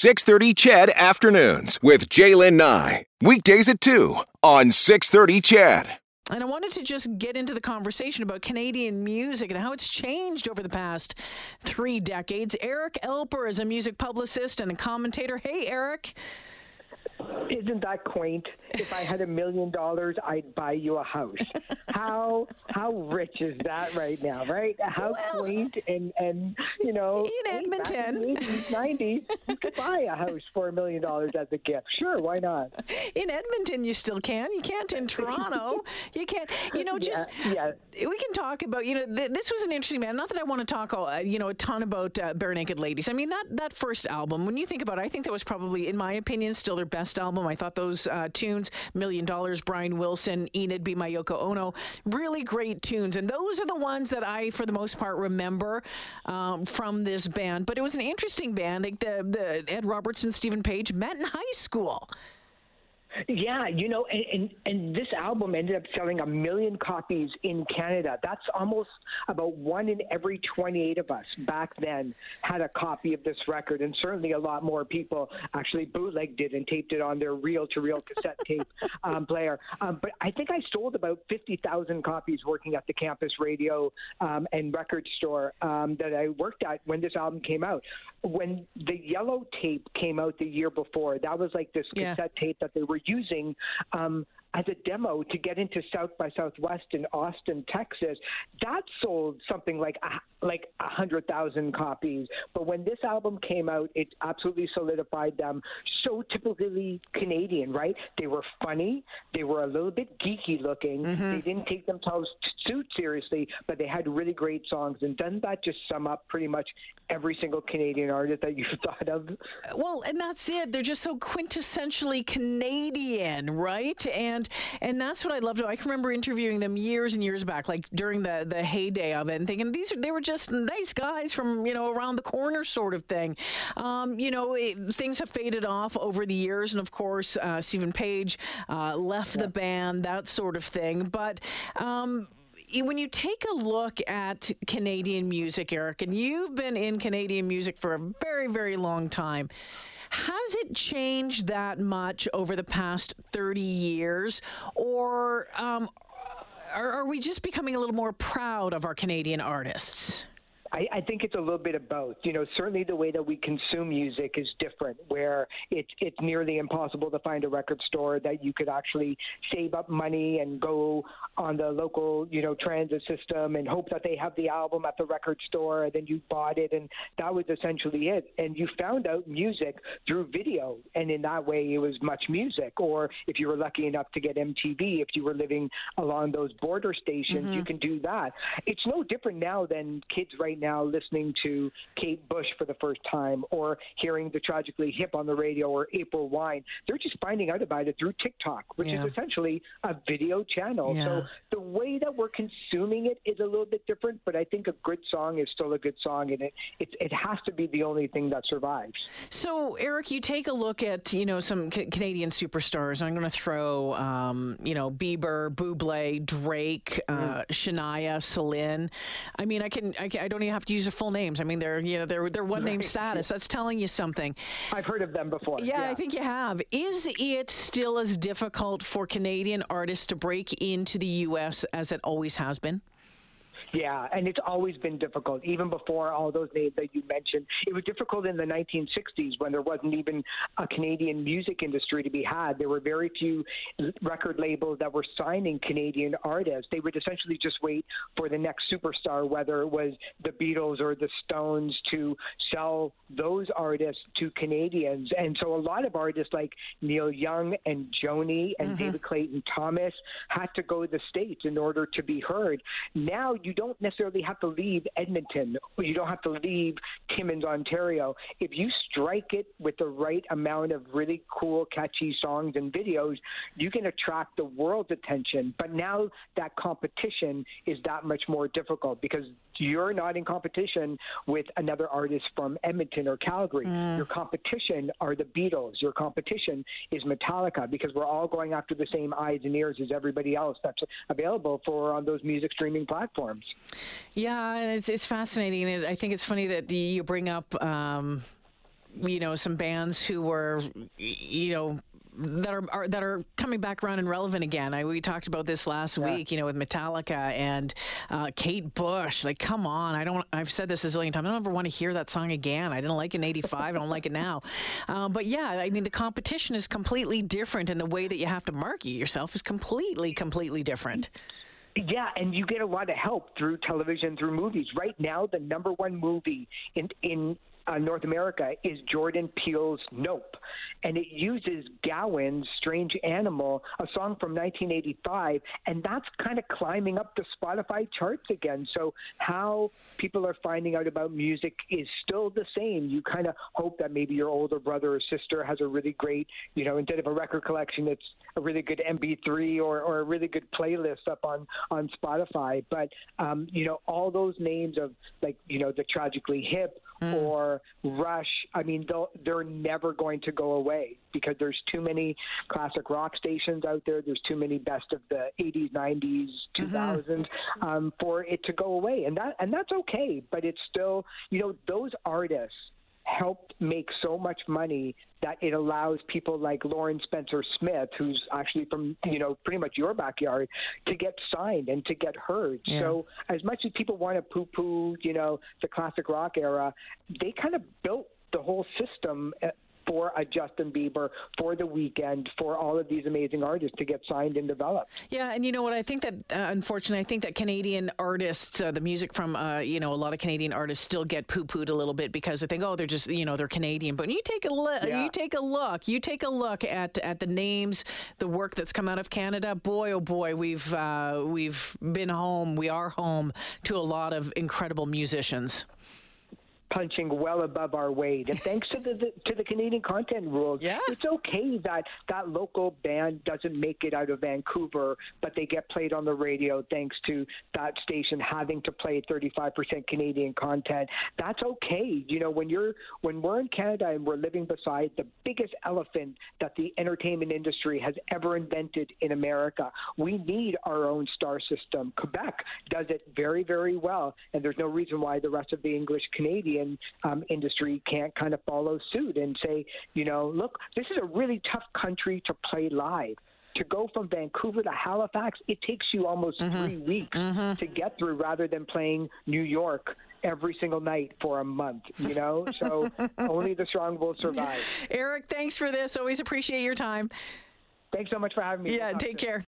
630 CHED Afternoons with J'lyn Nye. Weekdays at 2 on 630 CHED. And I wanted to just get into the conversation about Canadian music and how it's changed over the past three decades. Eric Alper is a music publicist and a commentator. Hey, Eric. Isn't that quaint? If I had a million dollars, I'd buy you a house. how how rich is that right now, right? How well, quaint and and you know in Edmonton, in the 80s, 90s, you could buy a house for a million dollars as a gift. Sure, why not? In Edmonton, you still can. You can't in Toronto. you can't. You know, just yeah, yeah. we can talk about. You know, th- this was an interesting man. Not that I want to talk, uh, you know, a ton about uh, Barenaked Ladies. I mean that that first album. When you think about it, I think that was probably, in my opinion, still their best album. I thought those uh, tunes, Million Dollars, Brian Wilson, Enid Be My Yoko Ono, really great tunes. And those are the ones that I, for the most part, remember um, from this band. But it was an interesting band. Like the, the Ed Robertson, Stephen Page met in high school. Yeah, you know, and, and, and this album ended up selling a million copies in Canada. That's almost about one in every 28 of us back then had a copy of this record, and certainly a lot more people actually bootlegged it and taped it on their reel-to-reel cassette tape um, player. Um, but I think I sold about 50,000 copies working at the campus radio um, and record store um, that I worked at when this album came out. When the yellow tape came out the year before, that was like this cassette yeah. tape that they were using um, as a demo to get into South by Southwest in Austin, Texas. That sold something like a, like a hundred thousand copies. But when this album came out, it absolutely solidified them. So typically Canadian, right? They were funny. They were a little bit geeky looking. Mm-hmm. They didn't take themselves too seriously, but they had really great songs. And doesn't that just sum up pretty much every single Canadian artist that you've thought of? Well, and that's it. They're just so quintessentially Canadian, right? And and and that's what I loved. I can remember interviewing them years and years back, like during the the heyday of it, and thinking these are they were just nice guys from you know around the corner sort of thing. Um, you know, it, things have faded off over the years, and of course, uh, Stephen Page uh, left yeah. the band, that sort of thing. But um, when you take a look at Canadian music, Eric, and you've been in Canadian music for a very, very long time. Has it changed that much over the past 30 years? Or um, are, are we just becoming a little more proud of our Canadian artists? I, I think it's a little bit of both. You know, certainly the way that we consume music is different, where it's it's nearly impossible to find a record store that you could actually save up money and go on the local, you know, transit system and hope that they have the album at the record store, and then you bought it, and that was essentially it. And you found out music through video, and in that way, it was MuchMusic. Or if you were lucky enough to get MTV, if you were living along those border stations, mm-hmm. you can do that. It's no different now than kids right now listening to Kate Bush for the first time or hearing the Tragically Hip on the radio or April Wine. They're just finding out about it through TikTok, which yeah. is essentially a video channel. Yeah. So the way that we're consuming it is a little bit different, but I think a good song is still a good song, and it it, it has to be the only thing that survives. So, Eric, you take a look at you know some C- Canadian superstars. I'm going to throw um, you know Bieber, Buble, Drake, uh, mm. Shania, Celine. I mean, I can, I can I don't even have to use their full names. I mean, they're you know they're they're one name status. That's telling you something. I've heard of them before. Yeah, yeah, I think you have. Is it still as difficult for Canadian artists to break into the U.S. as it always has been? Yeah, and it's always been difficult, even before all those names that you mentioned. It was difficult in the 1960s when there wasn't even a Canadian music industry to be had. There were very few record labels that were signing Canadian artists. They would essentially just wait for the next superstar, whether it was the Beatles or the Stones, to sell those artists to Canadians. And so a lot of artists like Neil Young and Joni and mm-hmm. David Clayton Thomas had to go to the States in order to be heard. Now you don't necessarily have to leave Edmonton or you don't have to leave Timmins, Ontario. If you strike it with the right amount of really cool, catchy songs and videos, you can attract the world's attention. But now that competition is that much more difficult because you're not in competition with another artist from Edmonton or Calgary. Mm. Your competition are the Beatles. Your competition is Metallica because we're all going after the same eyes and ears as everybody else that's available for on those music streaming platforms. Yeah, it's it's fascinating. I think it's funny that you bring up. Um, you know, some bands who were, you know, that are, are, that are coming back around and relevant again. I, we talked about this last yeah. week, you know, with Metallica and uh, Kate Bush. Like, come on! I don't. I've said this a zillion times. I don't ever want to hear that song again. I didn't like it in '85. I don't like it now. Uh, but yeah, I mean, the competition is completely different, and the way that you have to market yourself is completely, completely different. Yeah, and you get a lot of help through television, through movies. Right now, the number one movie in in uh, North America is Jordan Peele's Nope. And it uses Gowan's Strange Animal, a song from 1985, and that's kind of climbing up the Spotify charts again. So, how people are finding out about music is still the same. You kind of hope that maybe your older brother or sister has a really great, you know, instead of a record collection, it's a really good MP3 or, or a really good playlist up on, on Spotify. But, um, you know, all those names of like, you know, the Tragically Hip mm. or Rush, I mean, they're never going to go away because there's too many classic rock stations out there. There's too many best of the 80s, 90s, 2000s mm-hmm. um, for it to go away, and that and that's okay. But it's still, you know, those artists helped make so much money that it allows people like Lauren Spencer Smith, who's actually from you know pretty much your backyard, to get signed and to get heard. Yeah. So as much as people want to poo-poo, you know, the classic rock era, they kind of built the whole system uh, for a Justin Bieber, for the Weeknd, for all of these amazing artists to get signed and developed. Yeah, and you know what? I think that uh, unfortunately, I think that Canadian artists, uh, the music from uh, you know a lot of Canadian artists still get poo pooed a little bit because they think, oh, they're just you know they're Canadian. But when you take a look, yeah. you take a look, you take a look at at the names, the work that's come out of Canada. Boy, oh boy, we've uh, we've been home. We are home to a lot of incredible musicians punching well above our weight. And thanks to the, the, to the Canadian content rules, yeah. it's okay that that local band doesn't make it out of Vancouver, but they get played on the radio thanks to that station having to play 35% Canadian content. That's okay. You know, when you're when we're in Canada and we're living beside the biggest elephant that the entertainment industry has ever invented in America, we need our own star system. Quebec does it very, very well, and there's no reason why the rest of the English Canadian Canadian um, industry can't kind of follow suit and say, you know, look, this is a really tough country to play live to go from Vancouver to Halifax, it takes you almost mm-hmm. three weeks mm-hmm. to get through rather than playing New York every single night for a month, you know? So only the strong will survive. Eric, thanks for this. Always appreciate your time. Thanks so much for having me. Yeah, take care.